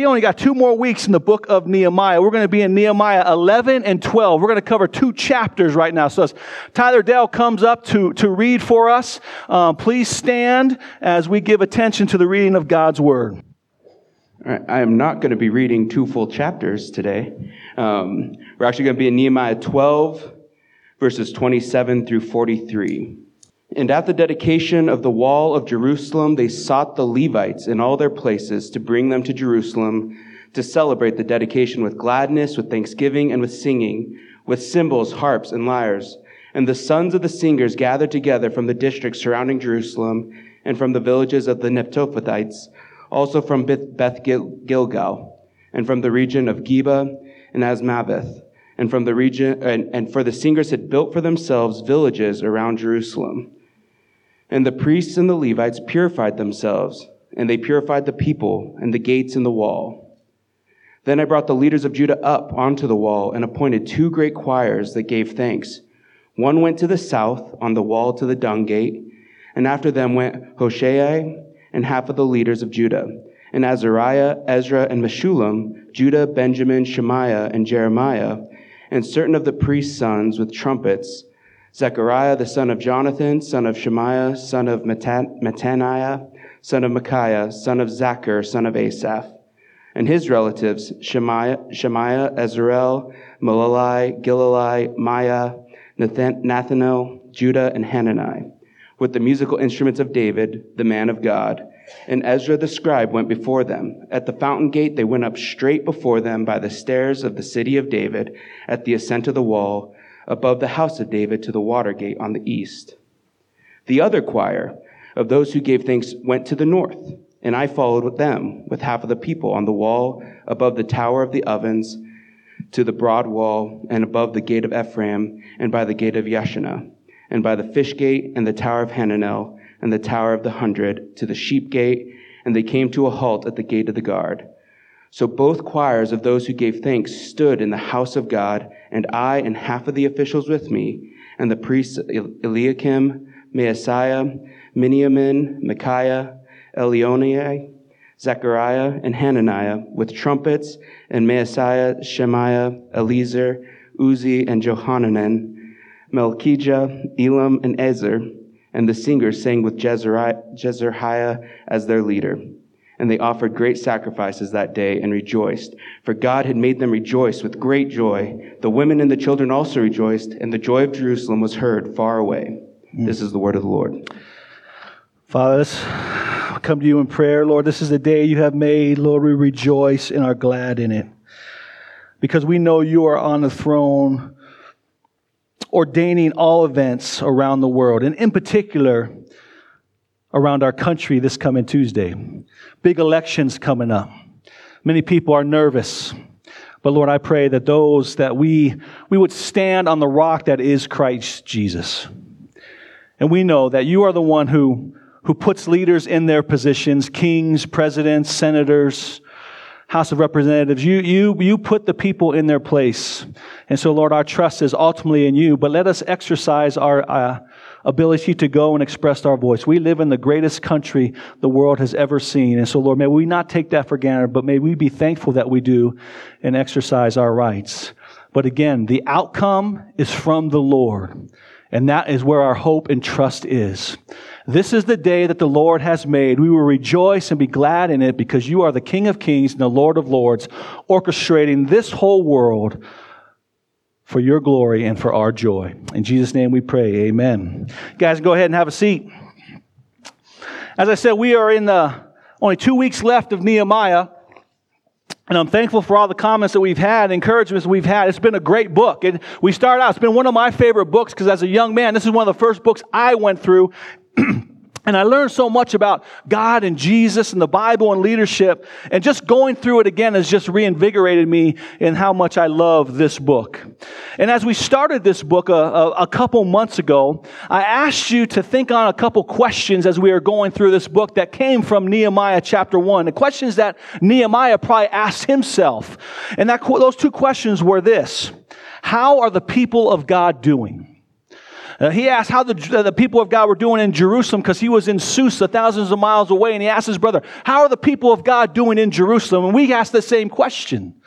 we only got two more weeks in the book of Nehemiah. We're going to be in Nehemiah 11 and 12. We're going to cover two chapters right now. So as Tyler Dell comes up to, to read for us, um, please stand as we give attention to the reading of God's word. I am not going to be reading two full chapters today. Um, we're actually going to be in Nehemiah 12, verses 27 through 43. And at the dedication of the wall of Jerusalem, they sought the Levites in all their places to bring them to Jerusalem to celebrate the dedication with gladness, with thanksgiving, and with singing, with cymbals, harps, and lyres. And the sons of the singers gathered together from the districts surrounding Jerusalem and from the villages of the Netophathites, also from Beth Gilgal, and from the region of Geba and Azmaveth, and from the region, and, and for the singers had built for themselves villages around Jerusalem. And the priests and the Levites purified themselves, and they purified the people and the gates and the wall. Then I brought the leaders of Judah up onto the wall and appointed two great choirs that gave thanks. One went to the south on the wall to the dung gate, and after them went Hoshea and half of the leaders of Judah, and Azariah, Ezra, and Meshullam, Judah, Benjamin, Shemaiah, and Jeremiah, and certain of the priests' sons with trumpets, Zechariah the son of Jonathan, son of Shemaiah, son of Mattaniah, son of Micaiah, son of Zaccur, son of Asaph, and his relatives, Shemaiah, Shemaiah Malalai, Gilalai, Maya, Nathanael, Judah, and Hanani, with the musical instruments of David, the man of God. And Ezra the scribe went before them. At the fountain gate, they went up straight before them by the stairs of the city of David at the ascent of the wall above the house of David to the water gate on the east. The other choir of those who gave thanks went to the north, and I followed with them with half of the people on the wall above the tower of the ovens to the broad wall and above the gate of Ephraim and by the gate of Yeshana and by the fish gate and the tower of Hananel and the tower of the hundred to the sheep gate and they came to a halt at the gate of the guard. So both choirs of those who gave thanks stood in the house of God, and I and half of the officials with me, and the priests Eliakim, Maaseiah, Miniamin, Micaiah, Elioenai, Zechariah, and Hananiah, with trumpets, and Maaseiah, Shemaiah, Eliezer, Uzzi, and Johanan, Malchijah, Elam, and Ezer, and the singers sang with Jezrahiah as their leader. And they offered great sacrifices that day and rejoiced, for God had made them rejoice with great joy. The women and the children also rejoiced, and the joy of Jerusalem was heard far away. Mm. This is the word of the Lord. Father, let's come to you in prayer. Lord, this is the day you have made. Lord, we rejoice and are glad in it. Because we know you are on the throne, ordaining all events around the world, and in particular, around our country this coming Tuesday. Big elections coming up. Many people are nervous. But Lord, I pray that those that we, we would stand on the rock that is Christ Jesus. And we know that you are the one who, who puts leaders in their positions, kings, presidents, senators, House of Representatives. You, you, you put the people in their place. And so, Lord, our trust is ultimately in you, but let us exercise our, uh, ability to go and express our voice. We live in the greatest country the world has ever seen. And so, Lord, may we not take that for granted, but may we be thankful that we do and exercise our rights. But again, the outcome is from the Lord. And that is where our hope and trust is. This is the day that the Lord has made. We will rejoice and be glad in it because you are the King of Kings and the Lord of Lords, orchestrating this whole world for your glory and for our joy. In Jesus' name we pray. Amen. Guys, go ahead and have a seat. As I said, we are in the only two weeks left of Nehemiah. And I'm thankful for all the comments that we've had, encouragements we've had. It's been a great book. And we start out, it's been one of my favorite books because as a young man, this is one of the first books I went through And I learned so much about God and Jesus and the Bible and leadership. And just going through it again has just reinvigorated me in how much I love this book. And as we started this book a, a, a, couple months ago, I asked you to think on a couple questions as we are going through this book that came from Nehemiah chapter one. The questions that Nehemiah probably asked himself. And that, those two questions were this. How are the people of God doing? Uh, he asked how the, the people of God were doing in Jerusalem because he was in Susa, thousands of miles away, and he asked his brother, How are the people of God doing in Jerusalem? And we asked the same question.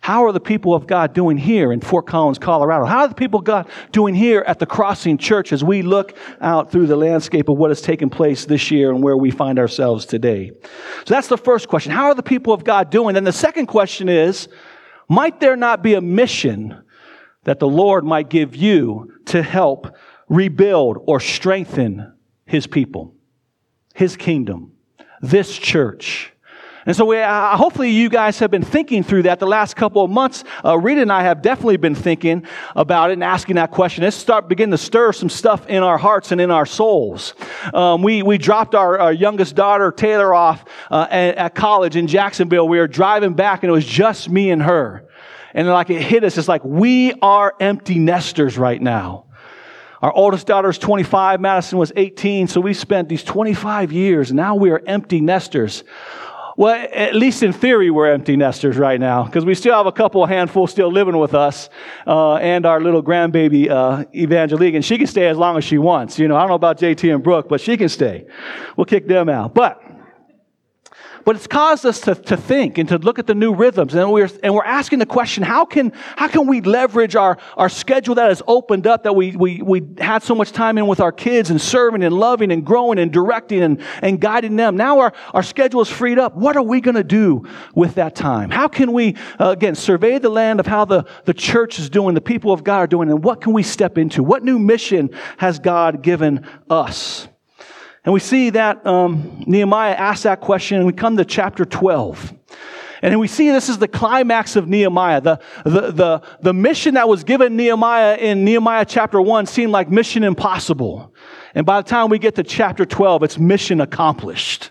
How are the people of God doing here in Fort Collins, Colorado? How are the people of God doing here at the Crossing Church as we look out through the landscape of what has taken place this year and where we find ourselves today? So that's the first question. How are the people of God doing? And the second question is, might there not be a mission that the Lord might give you to help rebuild or strengthen his people, his kingdom, this church? And so we, uh, hopefully you guys have been thinking through that the last couple of months. Uh, Rita and I have definitely been thinking about it and asking that question. Let's start begin to stir some stuff in our hearts and in our souls. Um, we, we dropped our, our, youngest daughter, Taylor, off uh, at, at college in Jacksonville. We were driving back and it was just me and her. And like it hit us, it's like we are empty nesters right now. Our oldest daughter is 25, Madison was 18, so we spent these 25 years, now we are empty nesters. Well, at least in theory, we're empty nesters right now because we still have a couple of handfuls still living with us uh, and our little grandbaby, uh, Evangelique, and she can stay as long as she wants. You know, I don't know about JT and Brooke, but she can stay. We'll kick them out. But but it's caused us to, to think and to look at the new rhythms. And we're, and we're asking the question, how can, how can we leverage our, our schedule that has opened up that we, we, we had so much time in with our kids and serving and loving and growing and directing and, and guiding them. Now our, our schedule is freed up. What are we going to do with that time? How can we, uh, again, survey the land of how the, the church is doing, the people of God are doing, and what can we step into? What new mission has God given us? And we see that um, Nehemiah asks that question, and we come to chapter 12. And we see this is the climax of Nehemiah. The, the, the, the mission that was given Nehemiah in Nehemiah chapter 1 seemed like mission impossible. And by the time we get to chapter 12, it's mission accomplished.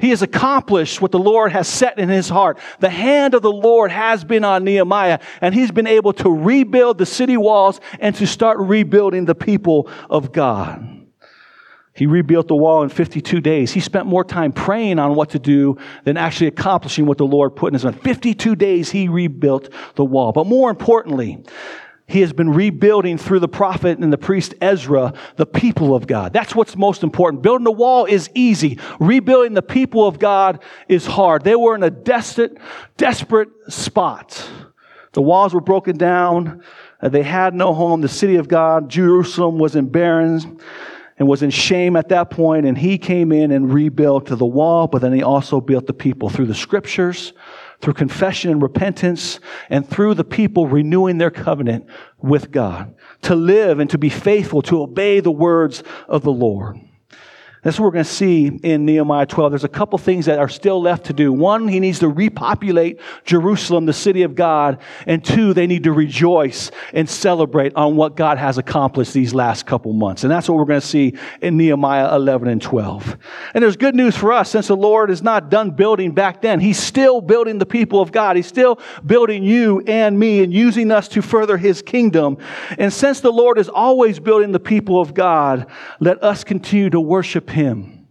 He has accomplished what the Lord has set in his heart. The hand of the Lord has been on Nehemiah, and he's been able to rebuild the city walls and to start rebuilding the people of God. He rebuilt the wall in 52 days. He spent more time praying on what to do than actually accomplishing what the Lord put in his mind. 52 days he rebuilt the wall. But more importantly, he has been rebuilding through the prophet and the priest Ezra the people of God. That's what's most important. Building the wall is easy. Rebuilding the people of God is hard. They were in a desperate, desperate spot. The walls were broken down. They had no home. The city of God, Jerusalem, was in barrens and was in shame at that point, and he came in and rebuilt the wall, but then he also built the people through the scriptures, through confession and repentance, and through the people renewing their covenant with God, to live and to be faithful, to obey the words of the Lord. That's what we're going to see in Nehemiah 12. There's a couple things that are still left to do. One, he needs to repopulate Jerusalem, the city of God. And two, they need to rejoice and celebrate on what God has accomplished these last couple months. And that's what we're going to see in Nehemiah 11 and 12. And there's good news for us since the Lord is not done building back then. He's still building the people of God. He's still building you and me and using us to further his kingdom. And since the Lord is always building the people of God, let us continue to worship him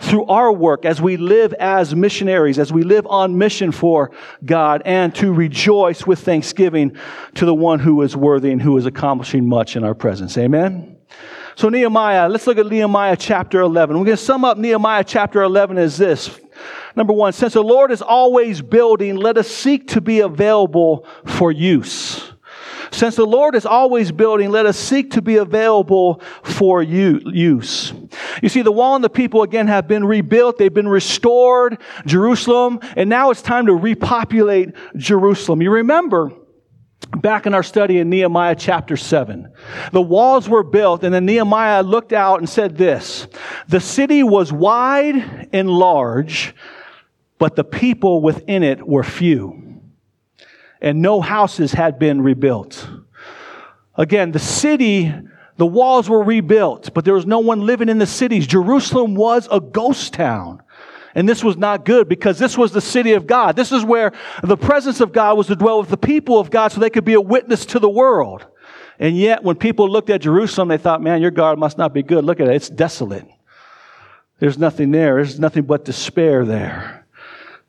through our work as we live as missionaries, as we live on mission for God, and to rejoice with thanksgiving to the one who is worthy and who is accomplishing much in our presence. Amen. So Nehemiah, let's look at Nehemiah chapter 11. We're going to sum up Nehemiah chapter 11 as this. Number one, since the Lord is always building, let us seek to be available for use. Since the Lord is always building, let us seek to be available for use. You see, the wall and the people again have been rebuilt. They've been restored, Jerusalem, and now it's time to repopulate Jerusalem. You remember, back in our study in Nehemiah chapter 7. The walls were built, and then Nehemiah looked out and said this The city was wide and large, but the people within it were few and no houses had been rebuilt. Again, the city, the walls were rebuilt, but there was no one living in the cities. Jerusalem was a ghost town. And this was not good because this was the city of God. This is where the presence of God was to dwell with the people of God so they could be a witness to the world. And yet, when people looked at Jerusalem, they thought, man, your God must not be good. Look at it. It's desolate. There's nothing there. There's nothing but despair there.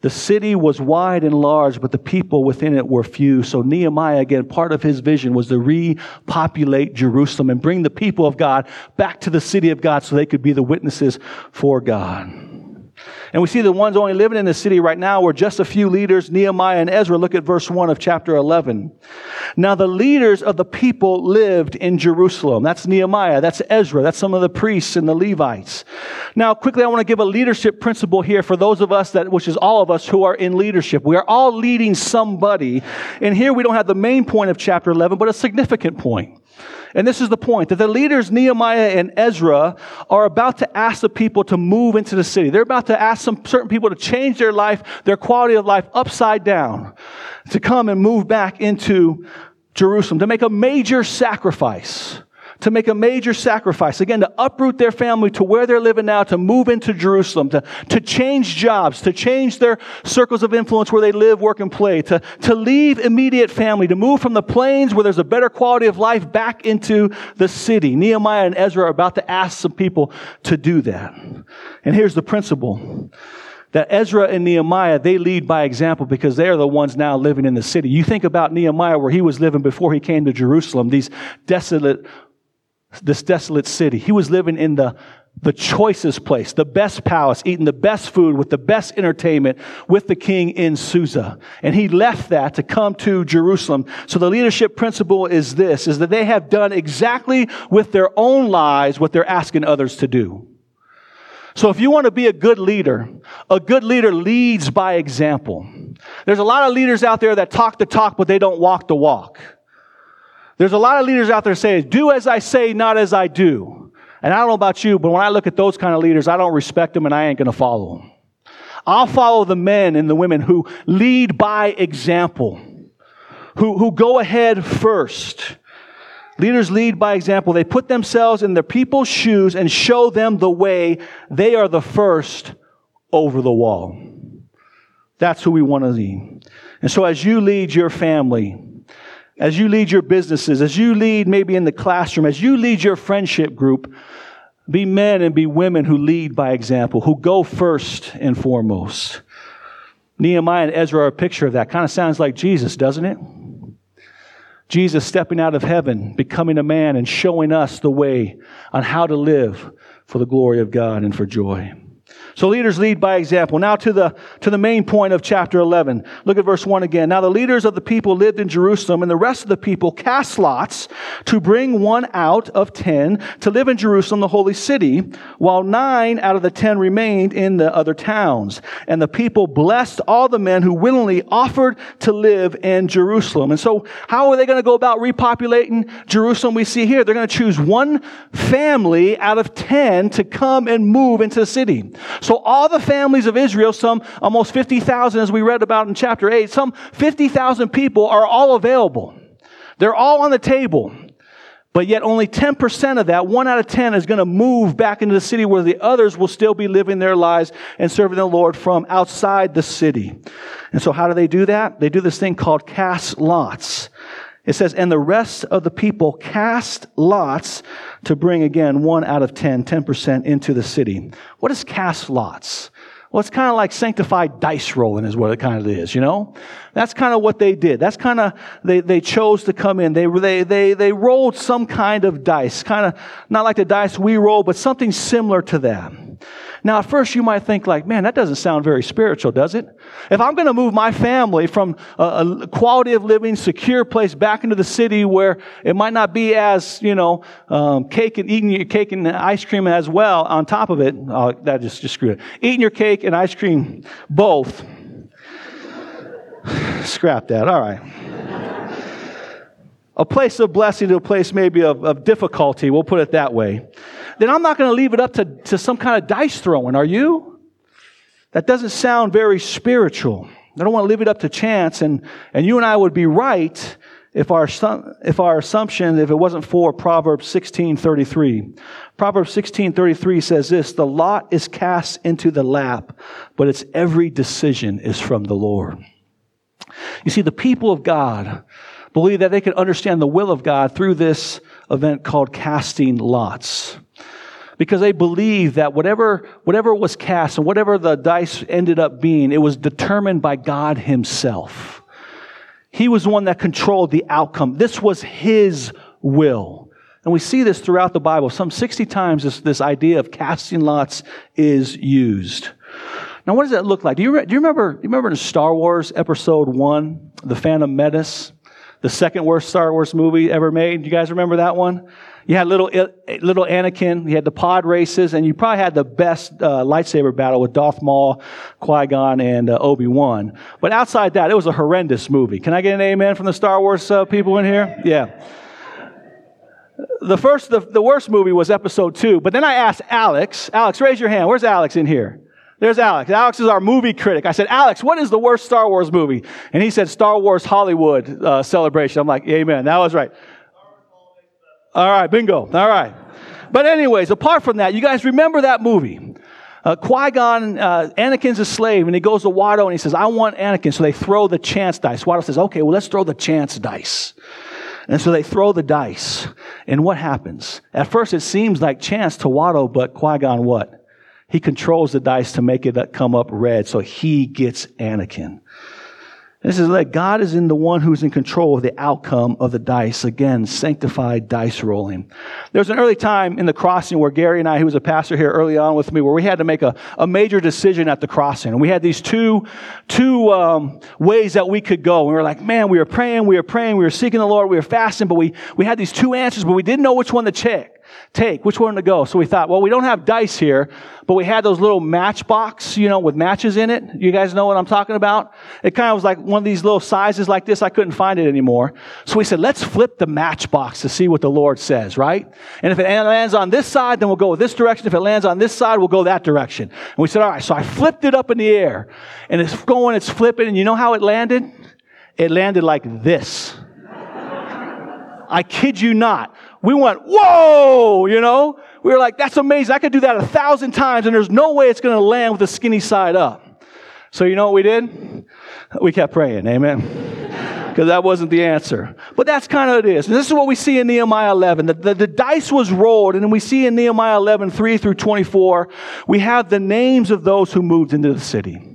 The city was wide and large, but the people within it were few. So Nehemiah, again, part of his vision was to repopulate Jerusalem and bring the people of God back to the city of God so they could be the witnesses for God. And we see the ones only living in the city right now were just a few leaders, Nehemiah and Ezra. Look at verse 1 of chapter 11. Now the leaders of the people lived in Jerusalem. That's Nehemiah. That's Ezra. That's some of the priests and the Levites. Now quickly, I want to give a leadership principle here for those of us that, which is all of us who are in leadership. We are all leading somebody. And here we don't have the main point of chapter 11, but a significant point. And this is the point that the leaders, Nehemiah and Ezra, are about to ask the people to move into the city. They're about to ask some certain people to change their life, their quality of life upside down, to come and move back into Jerusalem, to make a major sacrifice to make a major sacrifice. Again, to uproot their family to where they're living now, to move into Jerusalem, to, to change jobs, to change their circles of influence where they live, work, and play, to, to leave immediate family, to move from the plains where there's a better quality of life back into the city. Nehemiah and Ezra are about to ask some people to do that. And here's the principle that Ezra and Nehemiah, they lead by example because they are the ones now living in the city. You think about Nehemiah where he was living before he came to Jerusalem, these desolate this desolate city. He was living in the, the choicest place, the best palace, eating the best food with the best entertainment with the king in Susa. And he left that to come to Jerusalem. So the leadership principle is this, is that they have done exactly with their own lives what they're asking others to do. So if you want to be a good leader, a good leader leads by example. There's a lot of leaders out there that talk the talk, but they don't walk the walk. There's a lot of leaders out there saying, do as I say, not as I do. And I don't know about you, but when I look at those kind of leaders, I don't respect them and I ain't going to follow them. I'll follow the men and the women who lead by example, who, who go ahead first. Leaders lead by example. They put themselves in their people's shoes and show them the way. They are the first over the wall. That's who we want to lead. And so as you lead your family, as you lead your businesses, as you lead maybe in the classroom, as you lead your friendship group, be men and be women who lead by example, who go first and foremost. Nehemiah and Ezra are a picture of that. Kind of sounds like Jesus, doesn't it? Jesus stepping out of heaven, becoming a man, and showing us the way on how to live for the glory of God and for joy. So leaders lead by example. Now to the, to the main point of chapter 11. Look at verse 1 again. Now the leaders of the people lived in Jerusalem, and the rest of the people cast lots to bring one out of ten to live in Jerusalem, the holy city, while nine out of the ten remained in the other towns. And the people blessed all the men who willingly offered to live in Jerusalem. And so how are they going to go about repopulating Jerusalem? We see here, they're going to choose one family out of ten to come and move into the city. So all the families of Israel, some almost 50,000 as we read about in chapter 8, some 50,000 people are all available. They're all on the table. But yet only 10% of that, one out of 10 is going to move back into the city where the others will still be living their lives and serving the Lord from outside the city. And so how do they do that? They do this thing called cast lots. It says, and the rest of the people cast lots to bring again one out of 10, 10% into the city. What is cast lots? Well, it's kind of like sanctified dice rolling is what it kind of is, you know? That's kind of what they did. That's kind of, they, they chose to come in. They, they, they, they rolled some kind of dice, kind of not like the dice we roll, but something similar to that. Now, at first you might think like, man, that doesn't sound very spiritual, does it? If I'm going to move my family from a, quality of living, secure place back into the city where it might not be as, you know, um, cake and eating your cake and ice cream as well on top of it, oh, that just, just screw it. Eating your cake and ice cream both. Scrap that. All right a place of blessing to a place maybe of, of difficulty, we'll put it that way, then I'm not going to leave it up to, to some kind of dice throwing, are you? That doesn't sound very spiritual. I don't want to leave it up to chance, and, and you and I would be right if our, if our assumption, if it wasn't for Proverbs 16.33. Proverbs 16.33 says this, the lot is cast into the lap, but its every decision is from the Lord. You see, the people of God believe that they could understand the will of God through this event called casting lots. Because they believed that whatever, whatever was cast and whatever the dice ended up being, it was determined by God Himself. He was one that controlled the outcome. This was His will. And we see this throughout the Bible. Some 60 times this, this idea of casting lots is used. Now, what does that look like? Do you, do you remember, do you remember in Star Wars Episode 1, The Phantom Menace? The second worst Star Wars movie ever made. Do you guys remember that one? You had little, little Anakin, you had the pod races, and you probably had the best uh, lightsaber battle with Darth Maul, Qui-Gon, and uh, Obi-Wan. But outside that, it was a horrendous movie. Can I get an amen from the Star Wars uh, people in here? Yeah the first, the, the worst movie was episode two. But then I asked Alex, Alex, raise your hand. Where's Alex in here? There's Alex. Alex is our movie critic. I said, Alex, what is the worst Star Wars movie? And he said, Star Wars Hollywood uh, Celebration. I'm like, Amen. That was right. All right, bingo. All right. But anyways, apart from that, you guys remember that movie. Uh, Qui-Gon, uh, Anakin's a slave, and he goes to Watto and he says, I want Anakin. So they throw the chance dice. Watto says, okay, well, let's throw the chance dice. And so they throw the dice. And what happens? At first, it seems like chance to Watto, but Qui-Gon what? He controls the dice to make it come up red, so he gets Anakin. This is that God is in the one who's in control of the outcome of the dice. Again, sanctified dice rolling. There was an early time in the crossing where Gary and I, who was a pastor here early on with me, where we had to make a, a major decision at the crossing. And we had these two, two um, ways that we could go. And we were like, man, we were praying, we were praying, we were seeking the Lord, we were fasting, but we, we had these two answers, but we didn't know which one to check take, which one to go. So we thought, well, we don't have dice here, but we had those little matchbox, you know, with matches in it. You guys know what I'm talking about? It kind of was like one of these little sizes like this. I couldn't find it anymore. So we said, let's flip the matchbox to see what the Lord says, right? And if it lands on this side, then we'll go this direction. If it lands on this side, we'll go that direction. And we said, all right. So I flipped it up in the air and it's going, it's flipping. And you know how it landed? It landed like this. I kid you not we went, whoa, you know? We were like, that's amazing. I could do that a thousand times, and there's no way it's going to land with the skinny side up. So, you know what we did? We kept praying, amen? Because that wasn't the answer. But that's kind of it is. And this is what we see in Nehemiah 11. The, the, the dice was rolled, and then we see in Nehemiah 11, 3 through 24, we have the names of those who moved into the city.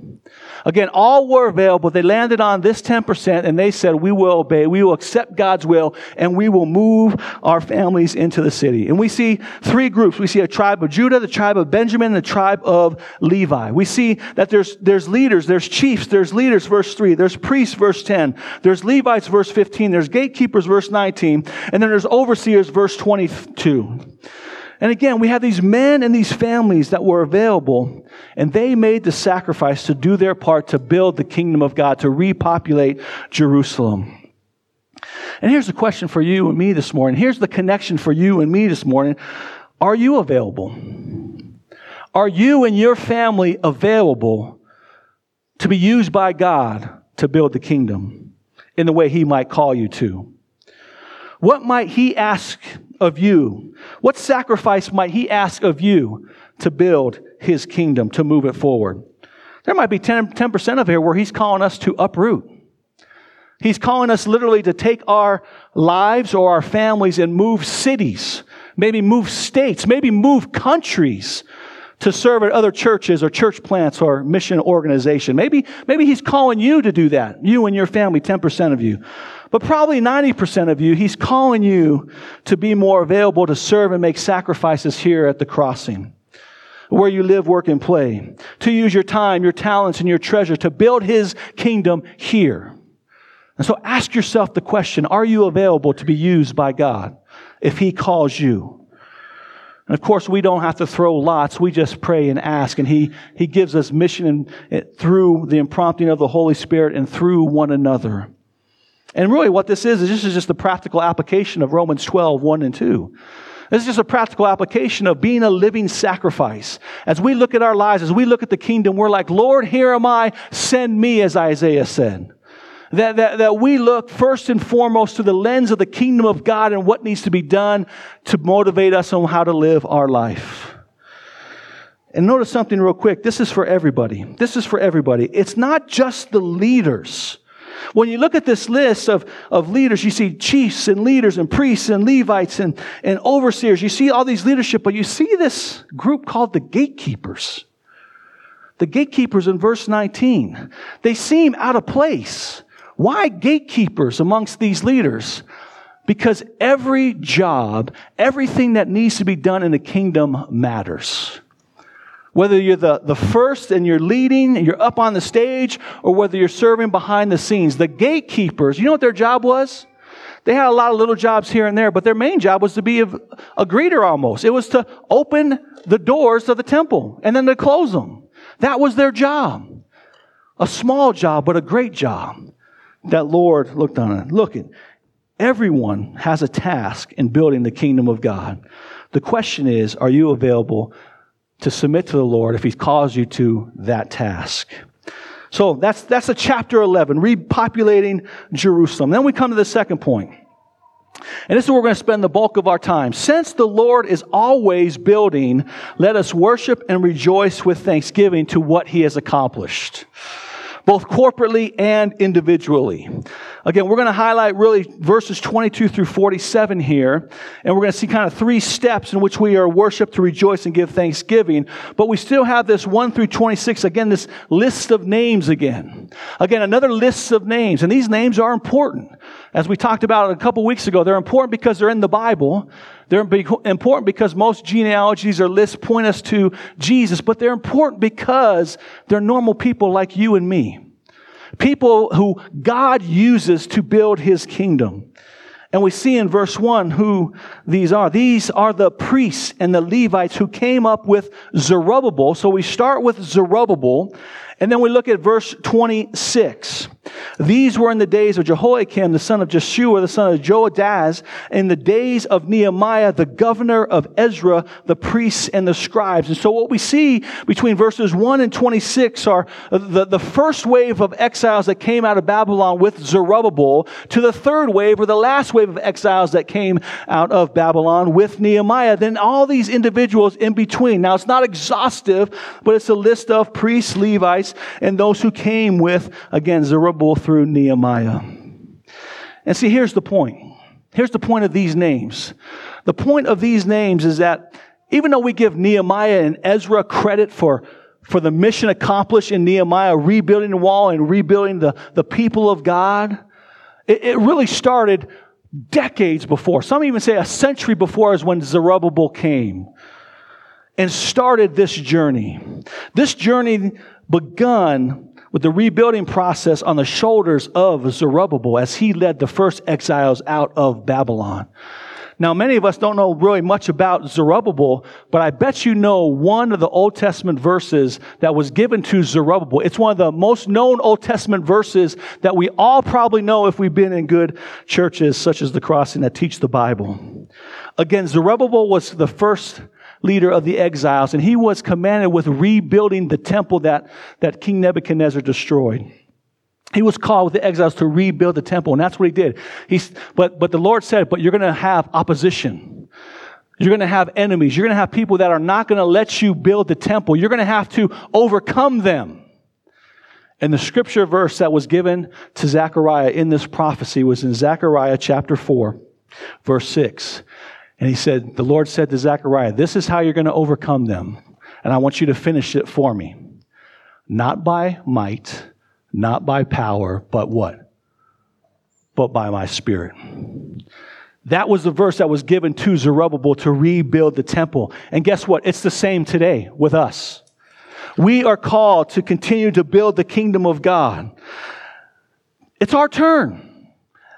Again, all were available. They landed on this 10% and they said, we will obey. We will accept God's will and we will move our families into the city. And we see three groups. We see a tribe of Judah, the tribe of Benjamin, the tribe of Levi. We see that there's, there's leaders, there's chiefs, there's leaders, verse 3. There's priests, verse 10. There's Levites, verse 15. There's gatekeepers, verse 19. And then there's overseers, verse 22. And again, we have these men and these families that were available, and they made the sacrifice to do their part to build the kingdom of God, to repopulate Jerusalem. And here's the question for you and me this morning. Here's the connection for you and me this morning. Are you available? Are you and your family available to be used by God to build the kingdom in the way He might call you to? What might He ask of you? What sacrifice might he ask of you to build his kingdom, to move it forward? There might be 10, 10% of here where he's calling us to uproot. He's calling us literally to take our lives or our families and move cities, maybe move states, maybe move countries to serve at other churches or church plants or mission organization. Maybe, maybe he's calling you to do that. You and your family, 10% of you. But probably 90% of you, he's calling you to be more available to serve and make sacrifices here at the crossing, where you live, work, and play, to use your time, your talents, and your treasure to build his kingdom here. And so ask yourself the question, are you available to be used by God if he calls you? And of course, we don't have to throw lots. We just pray and ask. And He, he gives us mission and, through the imprompting of the Holy Spirit and through one another. And really, what this is, is this is just the practical application of Romans 12, 1 and 2. This is just a practical application of being a living sacrifice. As we look at our lives, as we look at the kingdom, we're like, Lord, here am I, send me, as Isaiah said. That, that, that we look first and foremost to the lens of the kingdom of God and what needs to be done to motivate us on how to live our life. And notice something real quick. This is for everybody. This is for everybody. It's not just the leaders When you look at this list of, of leaders, you see chiefs and leaders and priests and Levites and, and overseers. You see all these leadership, but you see this group called the gatekeepers. The gatekeepers in verse 19. They seem out of place. Why gatekeepers amongst these leaders? Because every job, everything that needs to be done in the kingdom matters. Whether you're the, the first and you're leading you're up on the stage, or whether you're serving behind the scenes, the gatekeepers, you know what their job was? They had a lot of little jobs here and there, but their main job was to be a, a greeter almost. It was to open the doors of the temple and then to close them. That was their job. A small job, but a great job that Lord looked on it. Look, everyone has a task in building the kingdom of God. The question is, are you available to submit to the Lord if He's calls you to that task. So that's, that's a chapter 11, repopulating Jerusalem. Then we come to the second point. And this is where we're going to spend the bulk of our time. Since the Lord is always building, let us worship and rejoice with thanksgiving to what He has accomplished both corporately and individually. Again, we're going to highlight really verses 22 through 47 here, and we're going to see kind of three steps in which we are worshiped to rejoice and give thanksgiving. But we still have this 1 through 26, again, this list of names again. Again, another list of names, and these names are important. As we talked about a couple weeks ago, they're important because they're in the Bible. They're important because most genealogies or lists point us to Jesus, but they're important because they're normal people like you and me. People who God uses to build his kingdom. And we see in verse 1 who these are. These are the priests and the Levites who came up with Zerubbabel. So we start with Zerubbabel, and then we look at verse 26. These were in the days of Jehoiakim, the son of Jeshua, the son of Joahaz, in the days of Nehemiah, the governor of Ezra, the priests and the scribes. And so what we see between verses 1 and 26 are the, the first wave of exiles that came out of Babylon with Zerubbabel to the third wave or the last wave of exiles that came out of Babylon with Nehemiah. Then all these individuals in between. Now it's not exhaustive, but it's a list of priests, Levites, and those who came with, again, Zerubbabel through Nehemiah. And see, here's the point. Here's the point of these names. The point of these names is that even though we give Nehemiah and Ezra credit for, for the mission accomplished in Nehemiah, rebuilding the wall and rebuilding the, the people of God, it, it really started decades before. Some even say a century before is when Zerubbabel came and started this journey. This journey begun with the rebuilding process on the shoulders of Zerubbabel as he led the first exiles out of Babylon. Now, many of us don't know really much about Zerubbabel, but I bet you know one of the Old Testament verses that was given to Zerubbabel. It's one of the most known Old Testament verses that we all probably know if we've been in good churches such as the Crossing that teach the Bible. Again, Zerubbabel was the first leader of the exiles, and he was commanded with rebuilding the temple that, that King Nebuchadnezzar destroyed. He was called with the exiles to rebuild the temple, and that's what he did. He's, but, but the Lord said, but you're going to have opposition. You're going to have enemies. You're going to have people that are not going to let you build the temple. You're going to have to overcome them. And the scripture verse that was given to Zechariah in this prophecy was in Zechariah chapter 4, verse 6. And he said, The Lord said to Zechariah, This is how you're going to overcome them. And I want you to finish it for me. Not by might, not by power, but what? But by my spirit. That was the verse that was given to Zerubbabel to rebuild the temple. And guess what? It's the same today with us. We are called to continue to build the kingdom of God. It's our turn.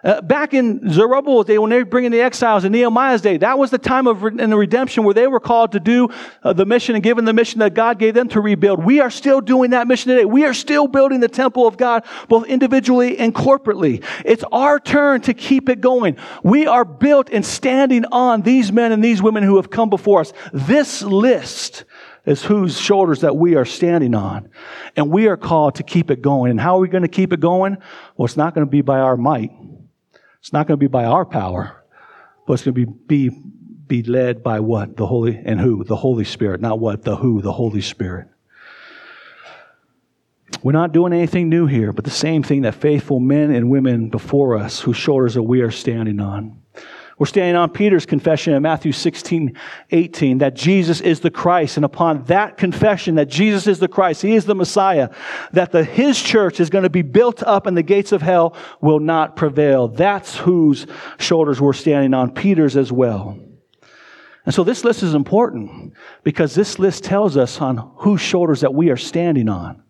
Uh, back in Zerubbabel's day, when they were bringing the exiles in Nehemiah's day, that was the time of re- in the redemption where they were called to do uh, the mission and given the mission that God gave them to rebuild. We are still doing that mission today. We are still building the temple of God, both individually and corporately. It's our turn to keep it going. We are built and standing on these men and these women who have come before us. This list is whose shoulders that we are standing on. And we are called to keep it going. And how are we going to keep it going? Well, it's not going to be by our might. It's not going to be by our power, but it's going to be, be, be led by what? The Holy, and who? The Holy Spirit. Not what? The who? The Holy Spirit. We're not doing anything new here, but the same thing that faithful men and women before us, whose shoulders that we are standing on. We're standing on Peter's confession in Matthew 16, 18, that Jesus is the Christ. And upon that confession that Jesus is the Christ, He is the Messiah, that the, His church is going to be built up and the gates of hell will not prevail. That's whose shoulders we're standing on, Peter's as well. And so this list is important because this list tells us on whose shoulders that we are standing on.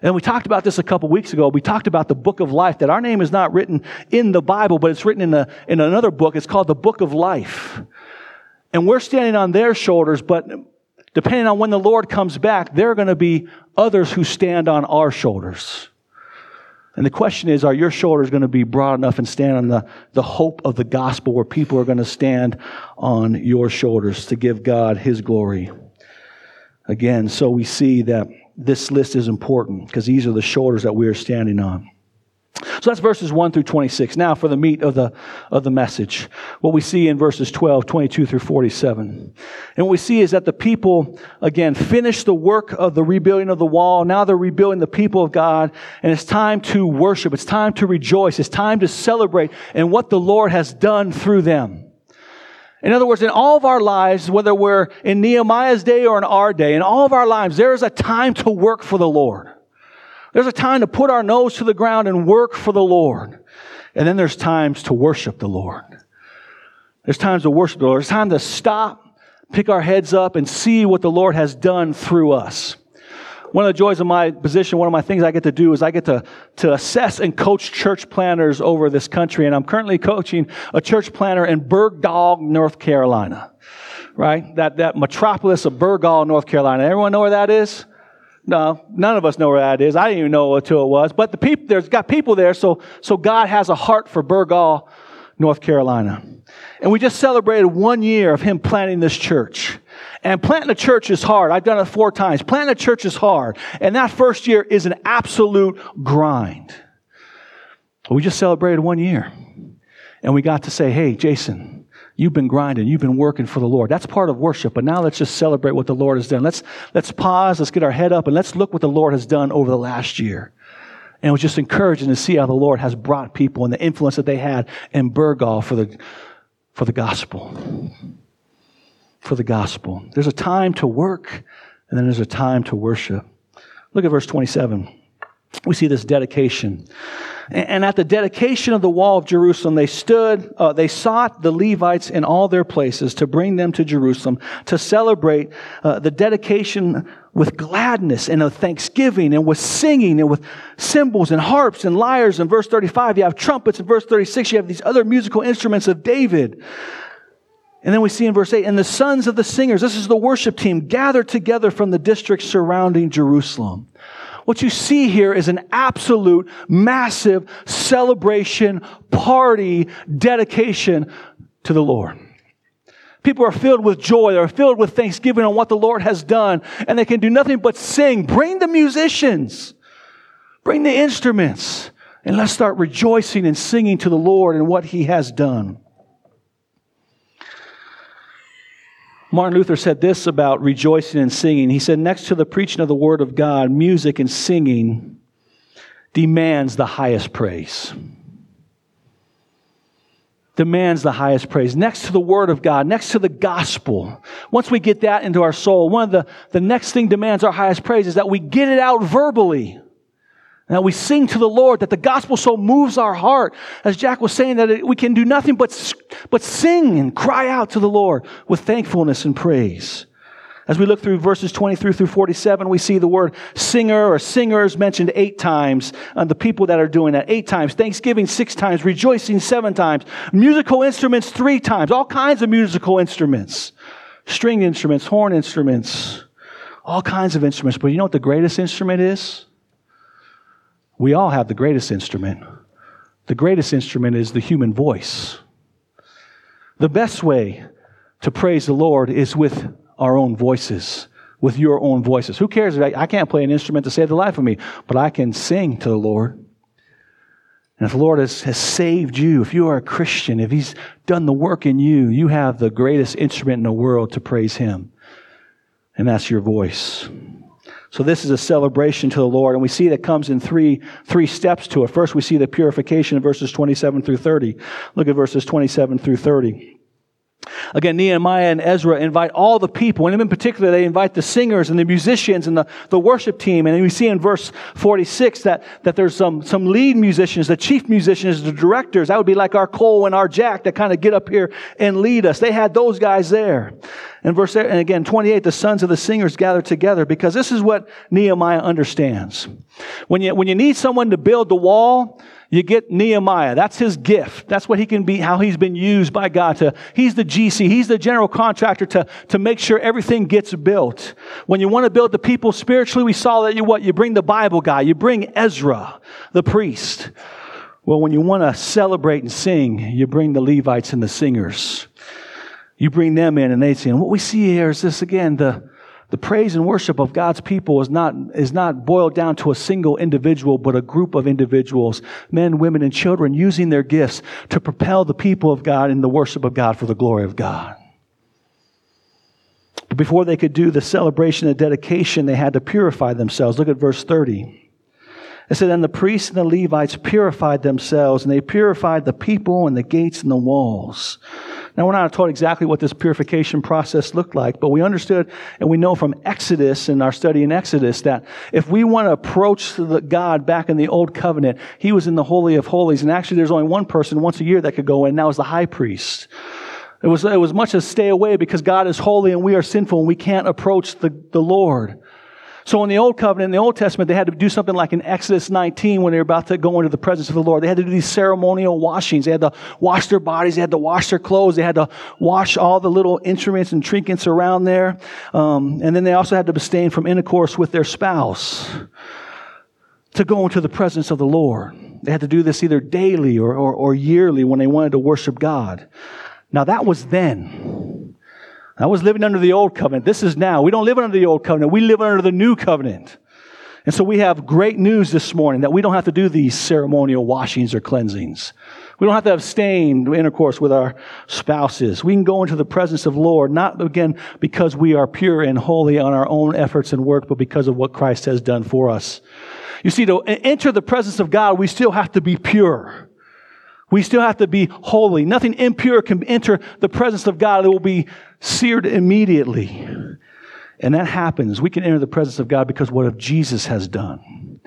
And we talked about this a couple weeks ago. We talked about the book of life, that our name is not written in the Bible, but it's written in, a, in another book. It's called the book of life. And we're standing on their shoulders, but depending on when the Lord comes back, there are going to be others who stand on our shoulders. And the question is, are your shoulders going to be broad enough and stand on the, the hope of the gospel where people are going to stand on your shoulders to give God his glory? Again, so we see that this list is important because these are the shoulders that we are standing on. So that's verses 1 through 26. Now for the meat of the, of the message. What we see in verses 12, 22 through 47. And what we see is that the people, again, finished the work of the rebuilding of the wall. Now they're rebuilding the people of God. And it's time to worship. It's time to rejoice. It's time to celebrate and what the Lord has done through them. In other words, in all of our lives, whether we're in Nehemiah's day or in our day, in all of our lives, there is a time to work for the Lord. There's a time to put our nose to the ground and work for the Lord. And then there's times to worship the Lord. There's times to worship the Lord. There's time to stop, pick our heads up, and see what the Lord has done through us one of the joys of my position, one of my things I get to do is I get to, to assess and coach church planters over this country. And I'm currently coaching a church planter in Burgaw, North Carolina. Right? That, that metropolis of Burgaw, North Carolina. Everyone know where that is? No, none of us know where that is. I didn't even know until it was. But the people, there's got people there, so, so God has a heart for Burgaw, North Carolina. And we just celebrated one year of him planting this church. And planting a church is hard. I've done it four times. Planting a church is hard. And that first year is an absolute grind. We just celebrated one year. And we got to say, hey, Jason, you've been grinding. You've been working for the Lord. That's part of worship. But now let's just celebrate what the Lord has done. Let's, let's pause. Let's get our head up and let's look what the Lord has done over the last year. And it was just encouraging to see how the Lord has brought people and the influence that they had in Burgaw for the, for the gospel for the gospel. There's a time to work, and then there's a time to worship. Look at verse 27. We see this dedication. And at the dedication of the wall of Jerusalem, they stood, uh, they sought the Levites in all their places to bring them to Jerusalem to celebrate uh, the dedication with gladness and with thanksgiving and with singing and with cymbals and harps and lyres. In verse 35, you have trumpets. In verse 36, you have these other musical instruments of David. And then we see in verse 8, and the sons of the singers, this is the worship team, gathered together from the districts surrounding Jerusalem. What you see here is an absolute, massive celebration, party, dedication to the Lord. People are filled with joy. They're filled with thanksgiving on what the Lord has done. And they can do nothing but sing. Bring the musicians. Bring the instruments. And let's start rejoicing and singing to the Lord and what He has done. Martin Luther said this about rejoicing and singing. He said, next to the preaching of the word of God, music and singing demands the highest praise. Demands the highest praise. Next to the word of God, next to the gospel. Once we get that into our soul, one of the, the next thing demands our highest praise is that we get it out verbally. That we sing to the Lord, that the gospel so moves our heart. As Jack was saying, that we can do nothing but, but sing and cry out to the Lord with thankfulness and praise. As we look through verses 23 through 47, we see the word singer or singers mentioned eight times. Uh, the people that are doing that eight times. Thanksgiving six times. Rejoicing seven times. Musical instruments three times. All kinds of musical instruments. String instruments, horn instruments, all kinds of instruments. But you know what the greatest instrument is? We all have the greatest instrument. The greatest instrument is the human voice. The best way to praise the Lord is with our own voices, with your own voices. Who cares? I can't play an instrument to save the life of me, but I can sing to the Lord. And if the Lord has, has saved you, if you are a Christian, if He's done the work in you, you have the greatest instrument in the world to praise Him. And that's your voice. So this is a celebration to the Lord, and we see that comes in three, three steps to it. First, we see the purification in verses 27 through 30. Look at verses 27 through 30. Again, Nehemiah and Ezra invite all the people, and in particular, they invite the singers and the musicians and the, the worship team. And we see in verse 46 that, that there's some, some lead musicians, the chief musicians, the directors. That would be like our Cole and our Jack that kind of get up here and lead us. They had those guys there. And verse, and again, 28, the sons of the singers gathered together because this is what Nehemiah understands. When you, when you need someone to build the wall, you get Nehemiah. That's his gift. That's what he can be, how he's been used by God to, he's the GC. He's the general contractor to, to make sure everything gets built. When you want to build the people spiritually, we saw that you what? You bring the Bible guy. You bring Ezra, the priest. Well, when you want to celebrate and sing, you bring the Levites and the singers. You bring them in and they sing. And what we see here is this again, the, the praise and worship of God's people is not, is not boiled down to a single individual, but a group of individuals, men, women, and children using their gifts to propel the people of God in the worship of God for the glory of God. But before they could do the celebration and dedication, they had to purify themselves. Look at verse 30. It said, And the priests and the Levites purified themselves, and they purified the people and the gates and the walls. Now, we're not taught exactly what this purification process looked like, but we understood and we know from Exodus and our study in Exodus that if we want to approach the God back in the Old Covenant, He was in the Holy of Holies. And actually, there's only one person once a year that could go in, and that was the high priest. It was, it was much as stay away because God is holy and we are sinful and we can't approach the, the Lord. So in the Old Covenant, in the Old Testament, they had to do something like in Exodus 19 when they were about to go into the presence of the Lord. They had to do these ceremonial washings. They had to wash their bodies. They had to wash their clothes. They had to wash all the little instruments and trinkets around there. Um, and then they also had to abstain from intercourse with their spouse to go into the presence of the Lord. They had to do this either daily or, or, or yearly when they wanted to worship God. Now that was then. I was living under the old covenant. This is now. We don't live under the old covenant. We live under the new covenant. And so we have great news this morning that we don't have to do these ceremonial washings or cleansings. We don't have to abstain intercourse with our spouses. We can go into the presence of Lord, not again because we are pure and holy on our own efforts and work, but because of what Christ has done for us. You see, to enter the presence of God, we still have to be pure. We still have to be holy. Nothing impure can enter the presence of God. It will be seared immediately. And that happens. We can enter the presence of God because of what Jesus has done.